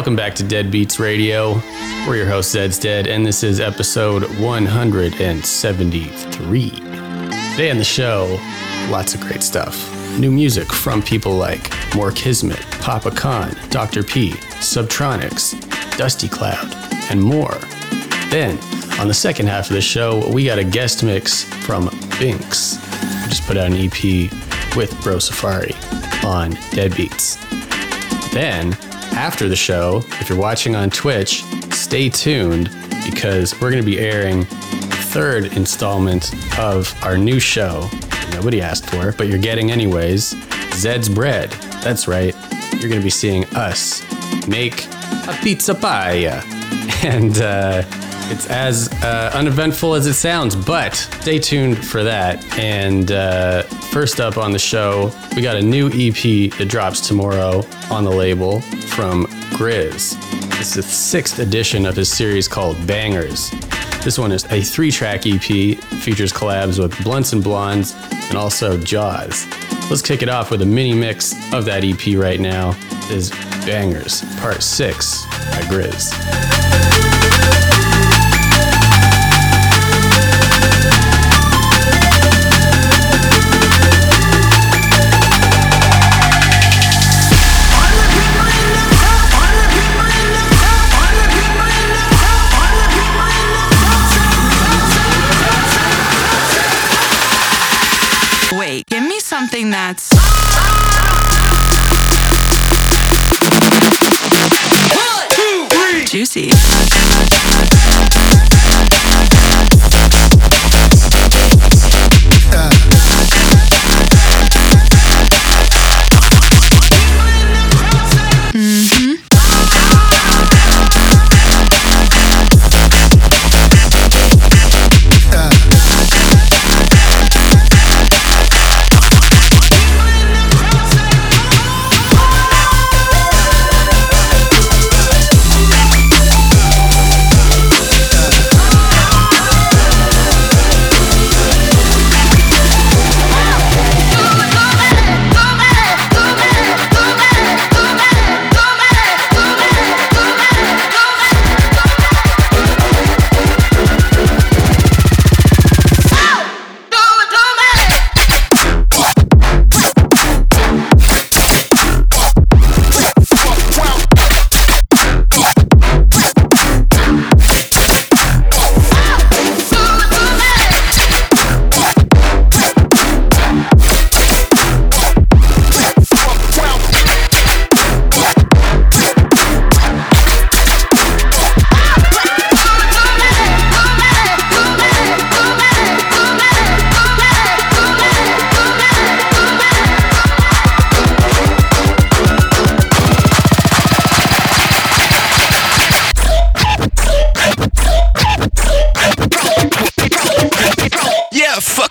Welcome back to Dead Beats Radio. We're your host, Zeds Dead, and this is episode 173. Today on the show, lots of great stuff. New music from people like Moore Kismet, Papa Khan, Dr. P, Subtronics, Dusty Cloud, and more. Then, on the second half of the show, we got a guest mix from Binks. Just put out an EP with Bro Safari on Dead Beats. Then, after the show, if you're watching on Twitch, stay tuned because we're going to be airing the third installment of our new show. Nobody asked for, but you're getting anyways. Zed's Bread. That's right. You're going to be seeing us make a pizza pie. And uh, it's as uh, uneventful as it sounds, but stay tuned for that. And uh, first up on the show, we got a new EP that drops tomorrow on the label from Grizz. It's the sixth edition of his series called Bangers. This one is a three track EP, features collabs with Blunts and Blondes and also Jaws. Let's kick it off with a mini mix of that EP right now. Is Bangers, Part 6 by Grizz.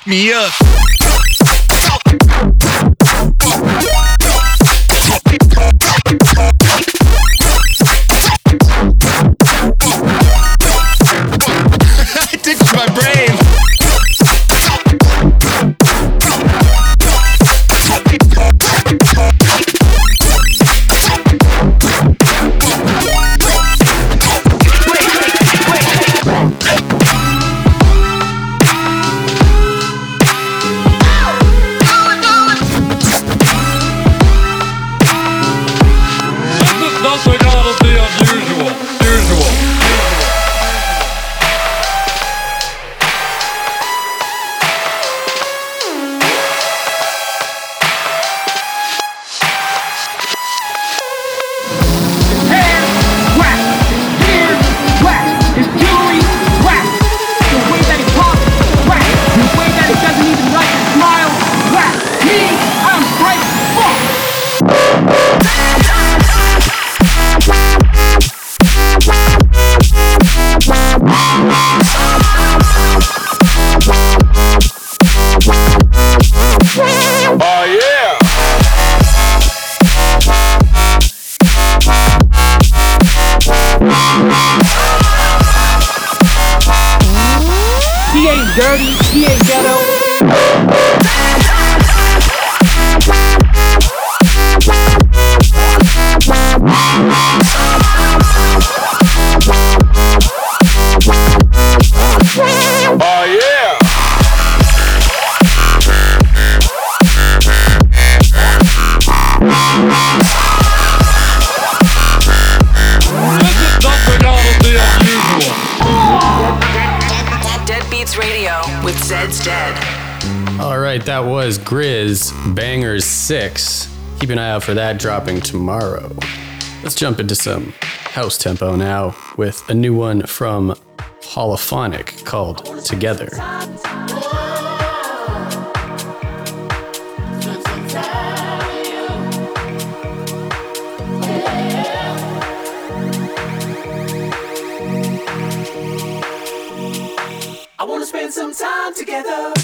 Me up. Show with Zeds Dead. All right, that was Grizz Bangers 6. Keep an eye out for that dropping tomorrow. Let's jump into some house tempo now with a new one from Holophonic called Together. Together.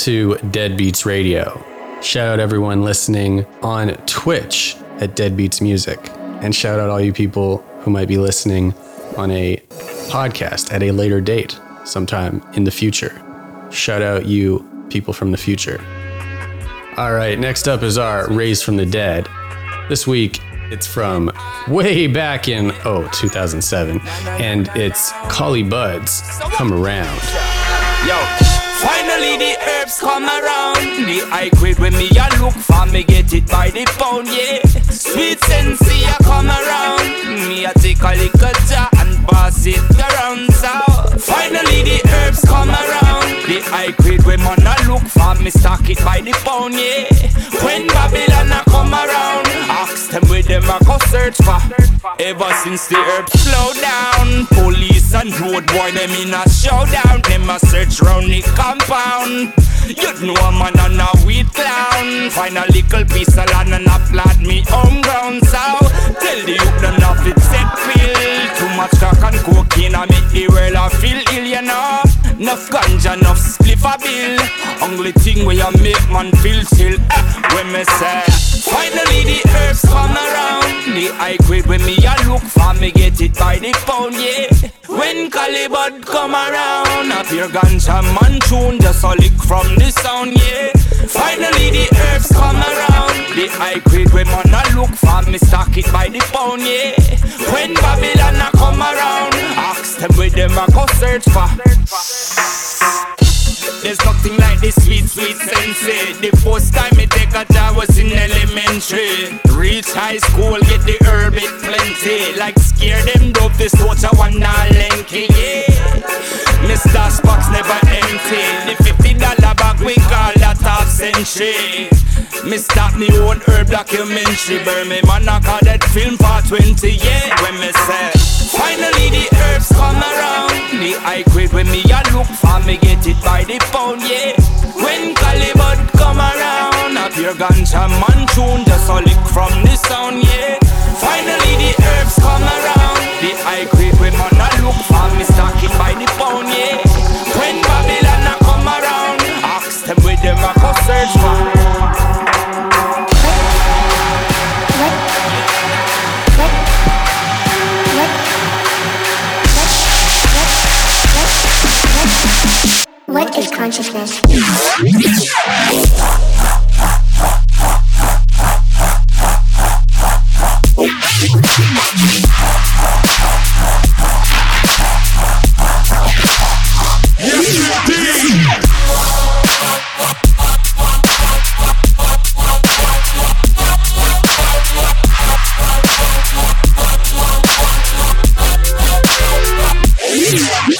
To Dead Beats Radio. Shout out everyone listening on Twitch at Dead Beats Music, and shout out all you people who might be listening on a podcast at a later date, sometime in the future. Shout out you people from the future. All right, next up is our Raised from the Dead. This week, it's from way back in, oh, 2007, and it's Collie Buddz Come Around. Yo, finally the come around. The high grade when me a look for me get it by the pound, yeah. Sweet sensei a come around. Me a take a little jar and pass it around. So the herbs come around. The high grade when man a look for me stock it by the pound, yeah. When Babylon a come around, ask them where them a go search for. Ever since the herbs slow down, police and road boy them in a showdown. Them a search round the compound. You know a man and a weed clown. Find a little piece of land and a plant me home ground. So tell the youth them not fit set. Much crack and cocaine I make the world I feel ill, you know. Enough ganja, enough spliff a bill. Only thing where you make man feel chill. Eh, when me say, finally the herbs come around. The high grade when me a look for me get it by the pound, yeah. When Calibut come around, up your ganja man tune just a lick from the sound, yeah. Finally the herbs come around. The high grade when man a look for me stock it by the pound, yeah. When Babylon a come around, ask them where them a go search for. There's nothing like this sweet, sweet sensei. Eh. The first time me take a job was in elementary. Reach high school, get the herb it plenty. Like scare them dope, this torture one not lanky, yeah. Mr. Spock's never empty. The we call that half century. Me start me own herb documentary. Burn me man, I call that film for 20, yeah. When me say, finally the herbs come around. The high grade when me a look for me get it by the pound, yeah. When Calibut come around, up your ganja man tune just a lick from the sound, yeah. Finally the herbs come around. The high grade when man a look for me stock it by the pound, yeah. What is consciousness? Yo,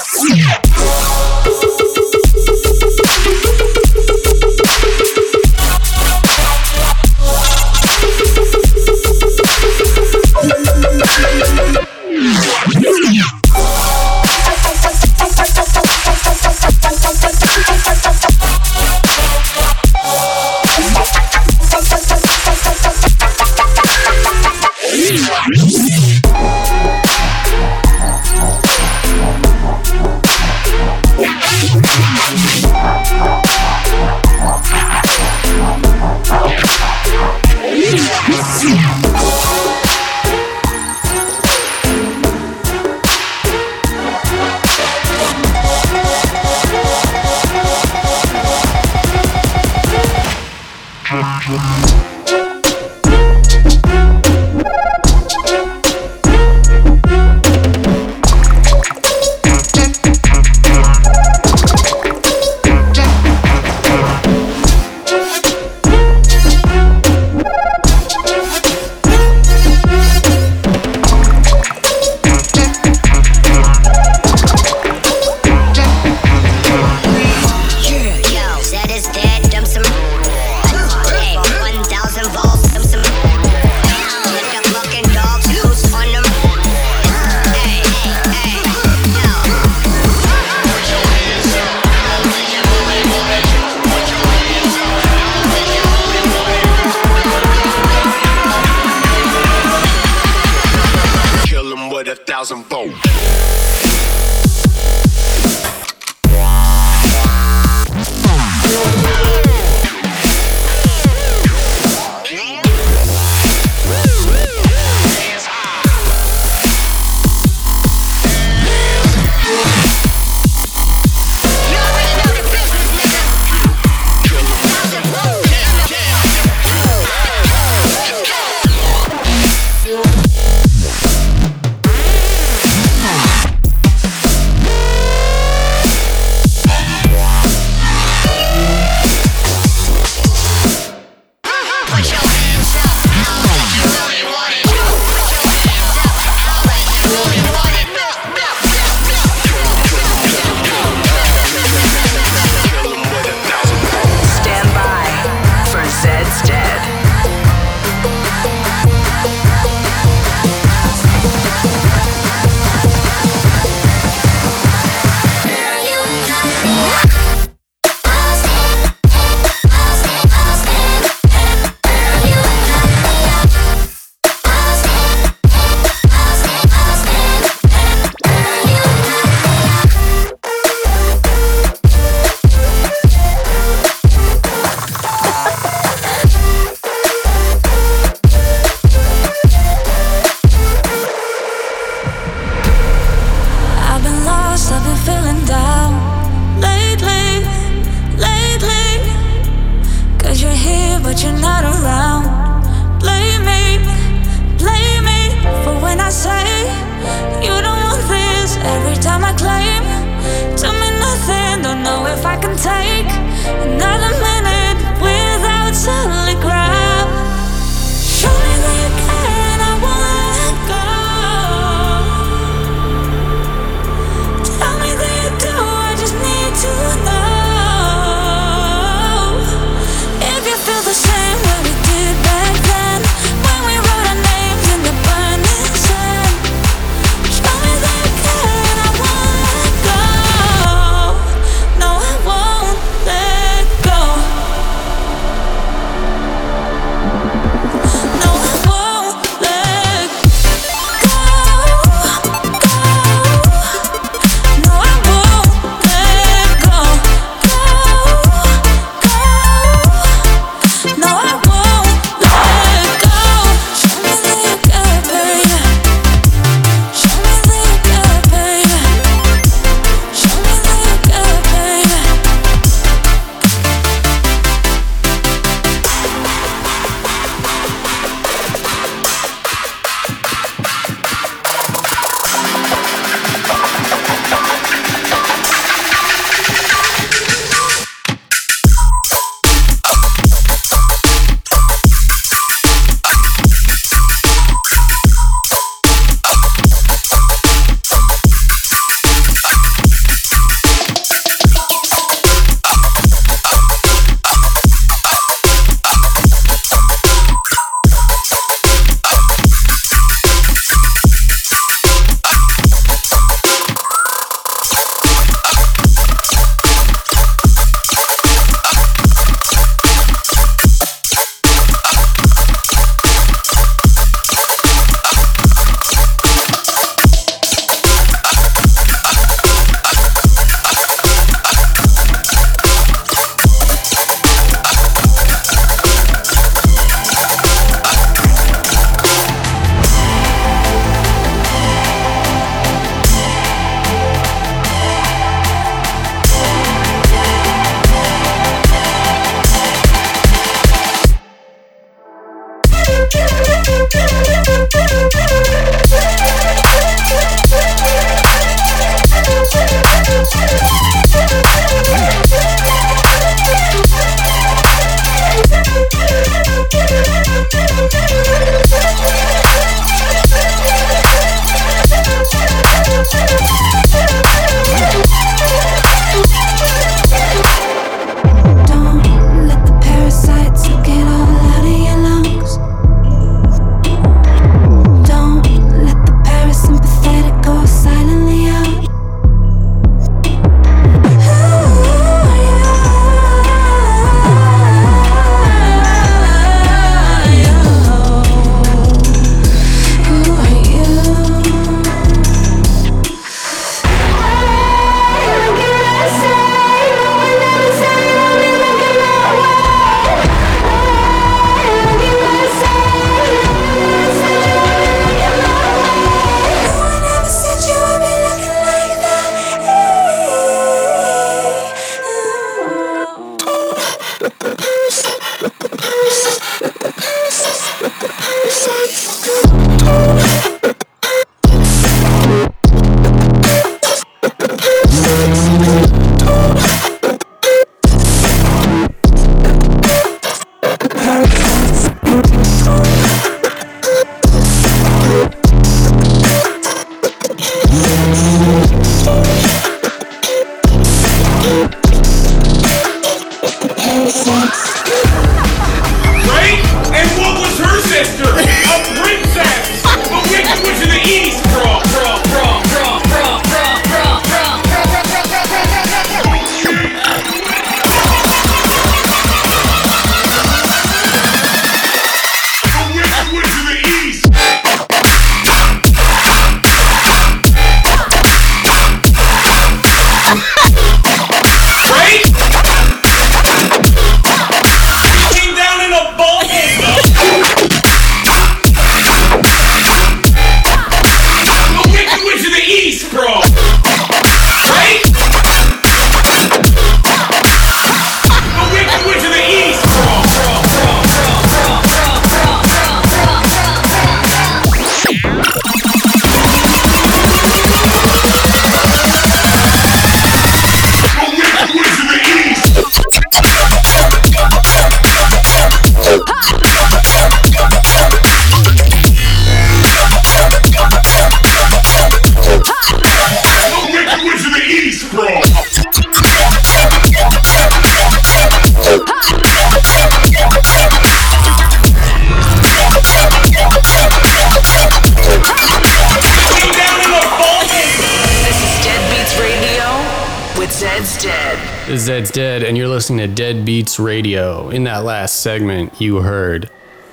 Dead, and you're listening to Dead Beats Radio. In that last segment, you heard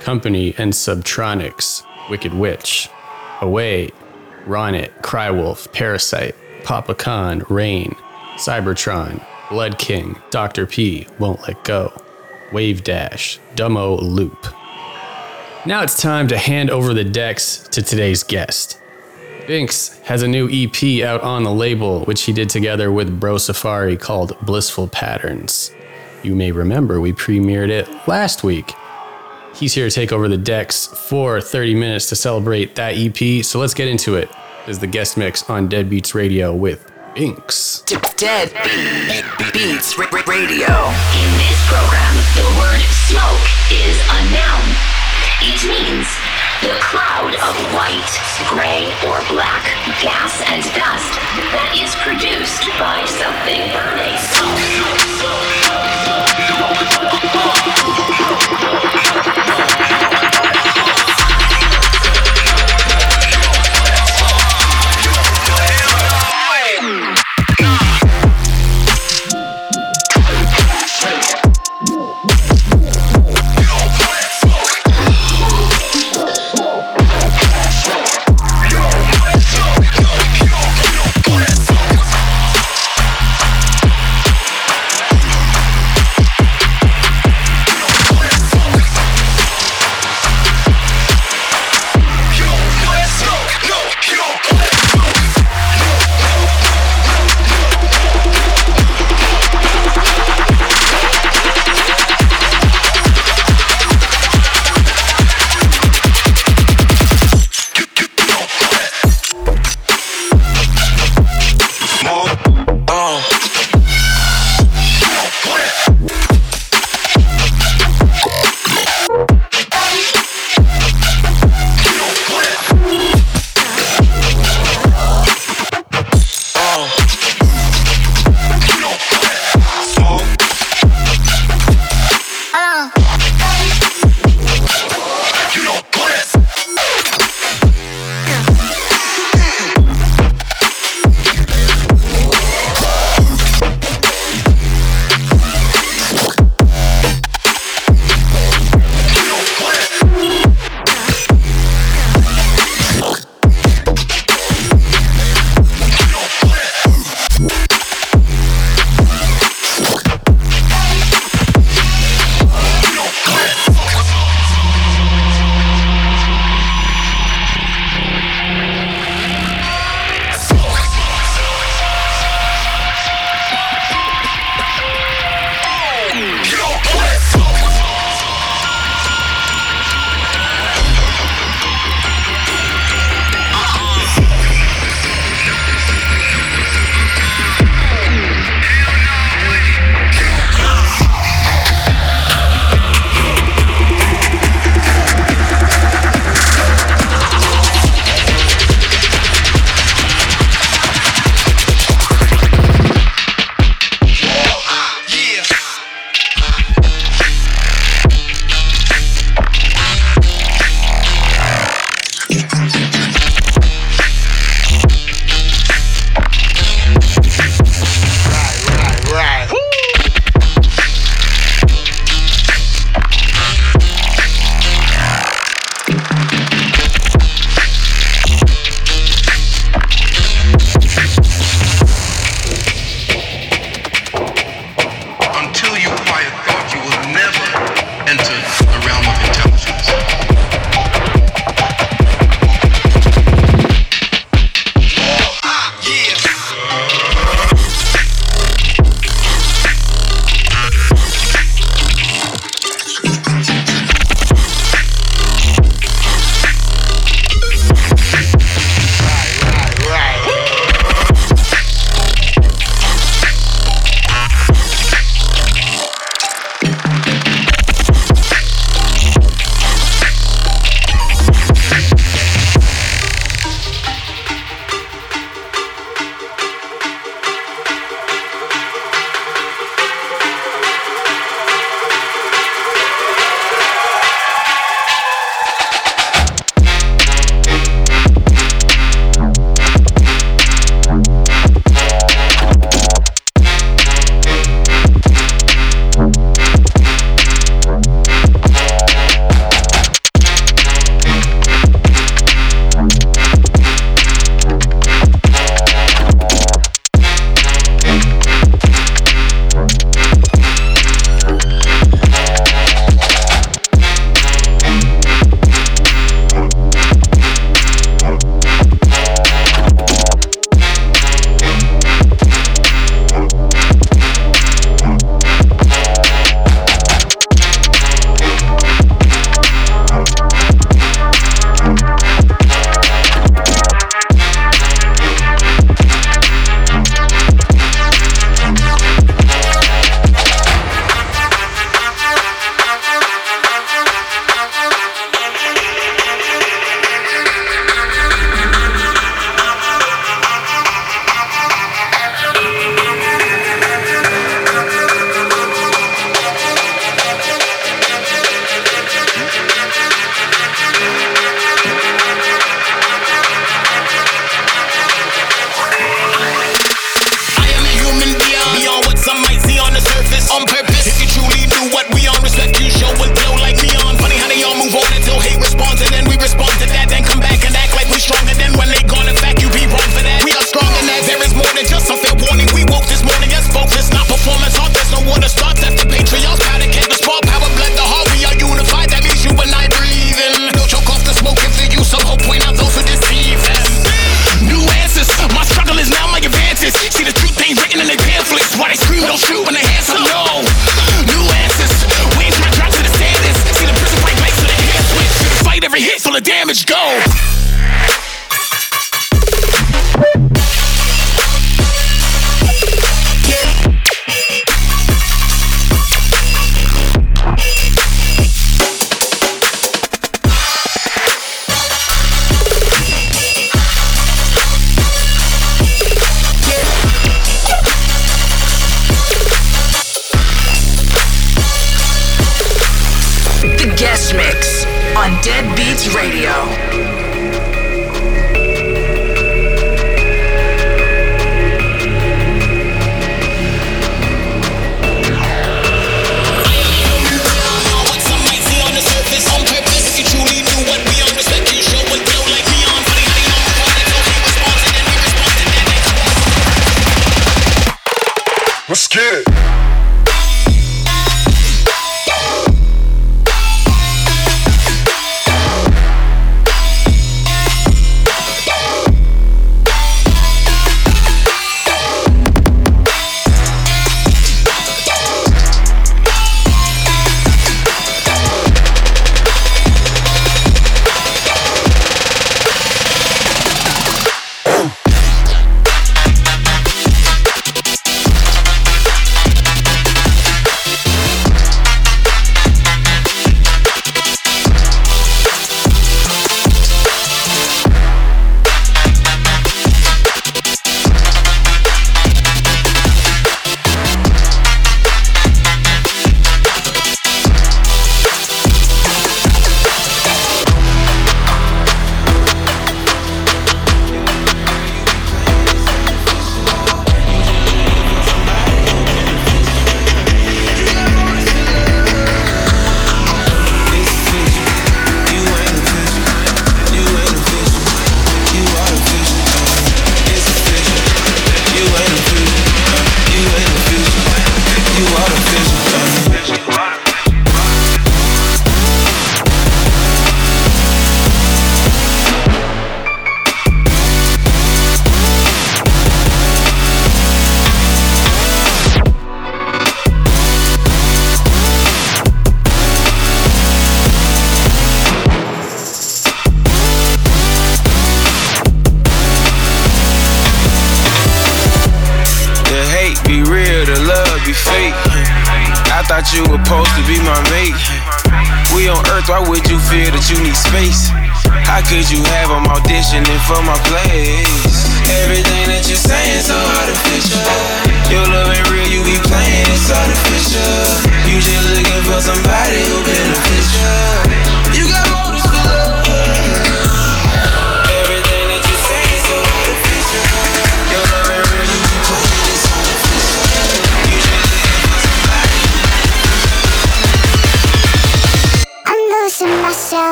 Kompany and Subtronics, Wicked Witch, Away, Ronit, Crywolf, Parasite, Papa Khan, Rain, Cybertron, Blood King, Dr. P, Won't Let Go, Wave Dash, Dummo Loop. Now it's time to hand over the decks to today's guest. Binks has a new EP out on the label, which he did together with Bro Safari called Blissful Patterns. You may remember we premiered it last week. He's here to take over the decks for 30 minutes to celebrate that EP, so let's get into it. This is the guest mix on Dead Beats Radio with Binks. Dead Beats Radio. In this program, the word smoke is a noun. It means the cloud of white, gray, or black gas and dust that is produced by something burning.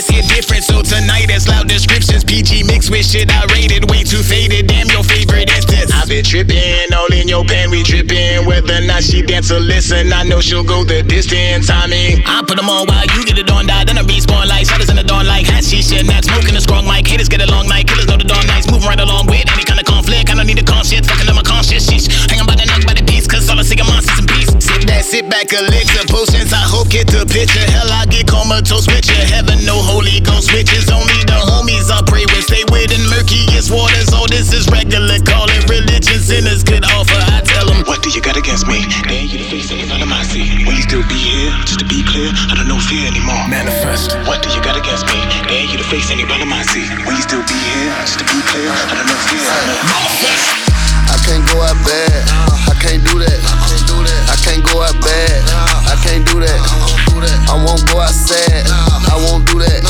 This hit different, so tonight it's loud descriptions. PG mixed with shit I rated way too faded. Damn your favorite instance. I've been tripping, all in your pen, we tripping. Whether or not she dance or listen, I know she'll go the distance. I mean, I put them on while you get it on, die. Then I respawn like shadows in the dawn, like hot she shit. Not smoking a strong mic, haters get along night, killers know the dawn nights. Moving right along with any kind of conflict. I don't need a conscience, fucking on my conscience. Sheesh. Hanging by the neck by the piece, cause all I see are monsters and beasts. Sit back, sit back, elixir potions. I hope get the picture. Hell, I get comatose with you. Heaven, no Holy Ghost witches. Only the homies I pray with. Stay with in murkiest waters. All this is regular. Call it religion. Sinners could offer. I tell them, What do you got against me? Dare you the face any front of my seat? Will you still be here? Just to be clear, I don't know fear anymore. manifest. What do you got against me? Dare you the face any front of my seat? Will you still be here? Just to be clear, I don't know fear anymore. I can't go out bad. I can't do that. I can't go out bad. I can't do that. I won't go out sad. I won't do that.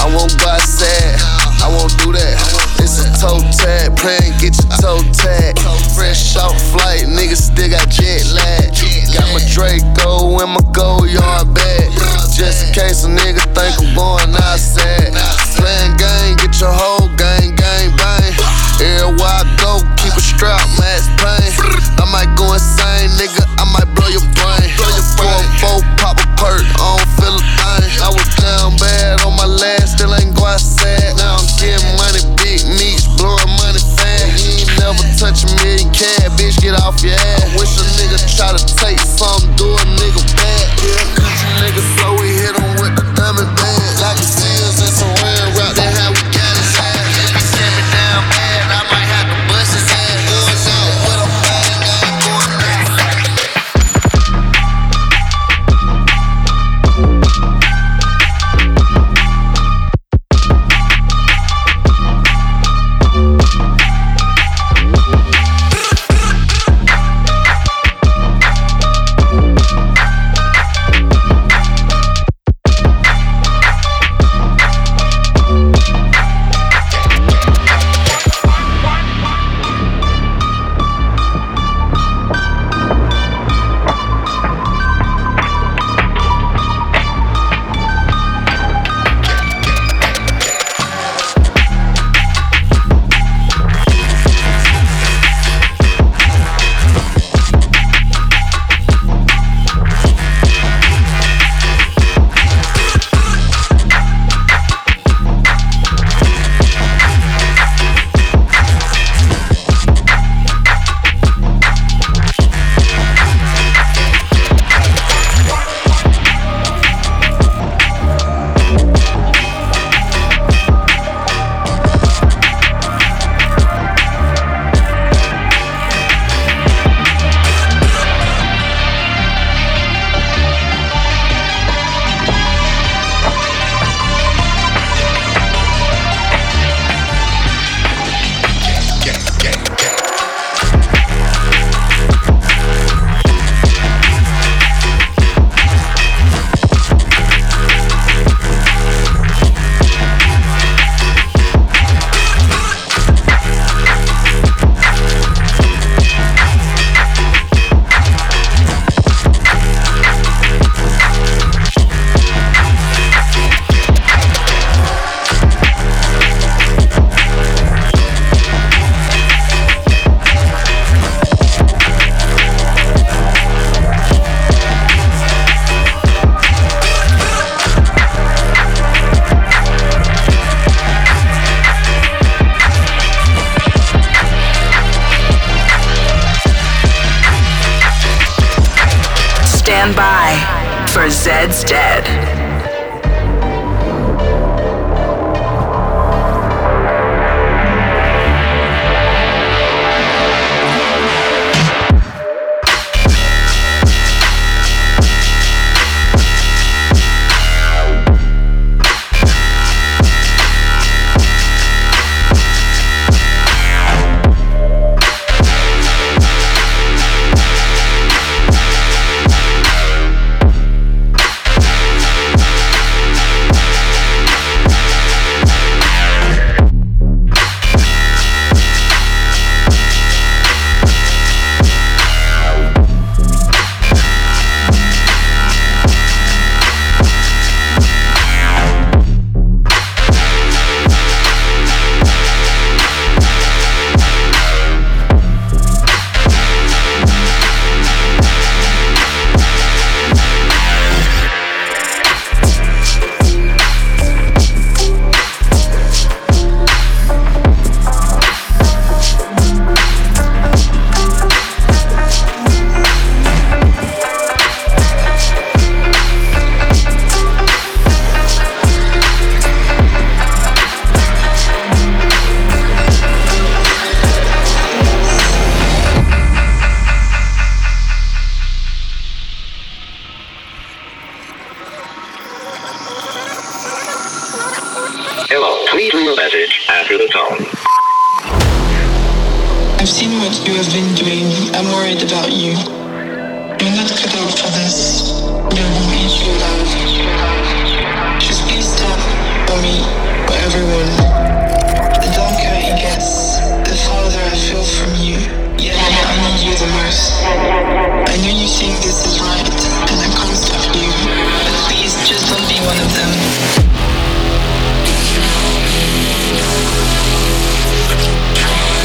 I won't go out sad. I won't do that. It's a toe tag. Plan, get your toe tag. Fresh off flight, niggas still got jet lag. Got my Draco and my Goyard bag. Just in case a nigga think I'm going outside. Playing game, get where I go, keep a strap, mass pain. I might go insane, nigga, I might blow your brain. Blow your brain. Four, four, pop a perk, uh. I've seen what you have been doing. I'm worried about you. You're not cut out for this. You're who is your love. Just please stop for me, for everyone. The darker it gets, the farther I feel from you. Yeah, I need you the most. I know you think this is right, and I can't stop you. But please, just don't be one of them. Try.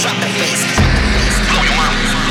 Drop the face. Blow your mind.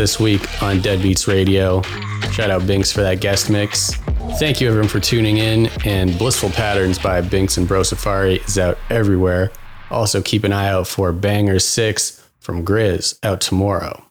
This week on Deadbeats Radio. Shout out Binks for that guest mix. Thank you everyone for tuning in. And Blissful Patterns by Binks and Bro Safari is out everywhere. Also, keep an eye out for Banger 6 from GRiZ out tomorrow.